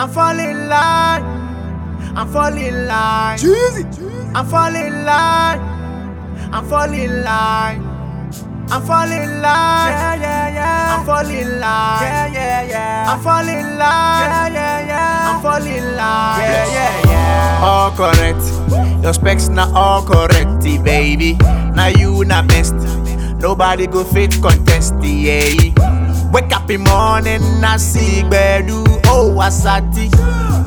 I'm falling line. I'm falling line. Jeezy. I'm falling line. I'm falling line. I'm falling line. Yeah, yeah, yeah. I'm falling line. Yeah, yeah, yeah. I'm falling line. Yeah, yeah, yeah. I'm falling line. Yeah, yeah, yeah. All correct. Your specs not all correct, baby. Now you not best. Nobody go fit contest, yeah. Wake up in morning, I see bedu, oh asati.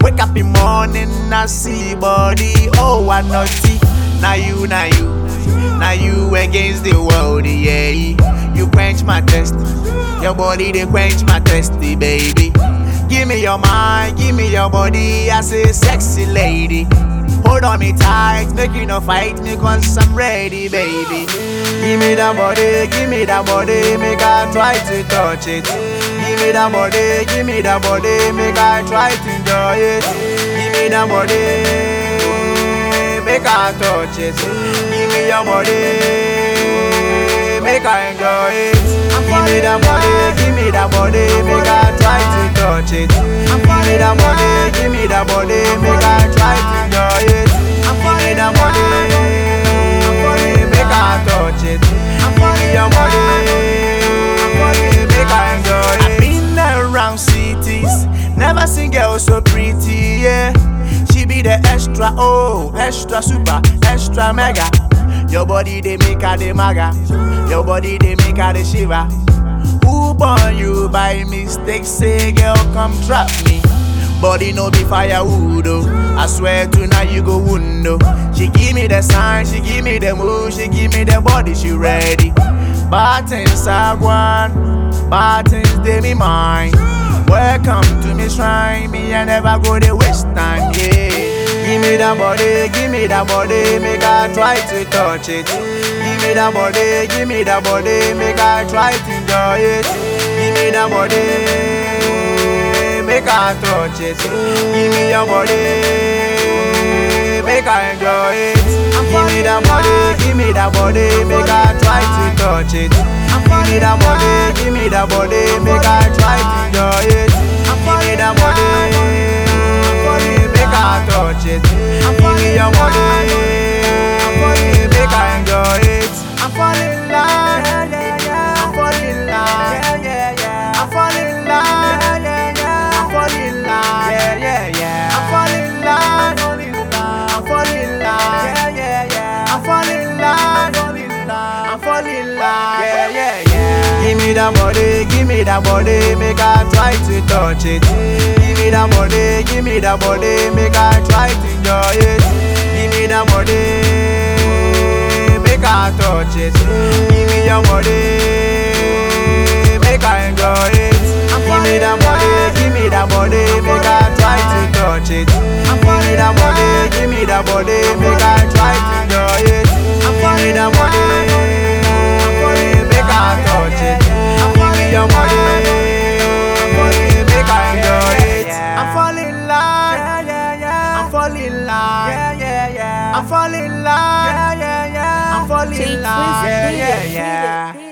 Wake up in morning, I see body, oh I naughty. Now you, now you, now you against the world, yeah. You quench my thirst, your body they quench my thirsty, baby. Give me your mind, give me your body, I say sexy lady. Hold on me tight, make you no fight me cause I'm ready, baby. Give me that body, give me that body, make I try to touch it. Give me that body, give me that body, make I try to enjoy it. Give me that body, make I touch it. Give me your body, make I enjoy it. Give me that body, give me that body, make I try to touch it. Give me that body, give me that body, make I try to the extra, oh, extra super, extra mega. Your body they make her the maga. Your body they make her the shiva. Who born you by mistake? Say girl come trap me. Body no be firewood oh. I swear tonight you go wound oh. She give me the sign, she give me the move, she give me the body, she ready. Bad are one, bad things they be mine. Welcome to me shrine, me I never go to waste time, yeah. Give me that body, give me that body, make I try to touch it. Give me that body, give me that body, make I try to enjoy it. Give me that body, make I touch it. Give me your body, make I enjoy it. Give me that body, give me that body, make I try to touch it. Give me that body, give me that body, make I try to enjoy it. Give me that body i'm money me that body, give me that body, make I try to touch it. Give me that body, give me that body, make I try to enjoy it. Give me that body, make I touch it. Give me your body, make I enjoy it. Give me that body, give me that body, make I try to touch it. Give me that body, give me that body, make I I fall in love. Yeah, yeah, yeah. I fall in love. Yeah, yeah, yeah.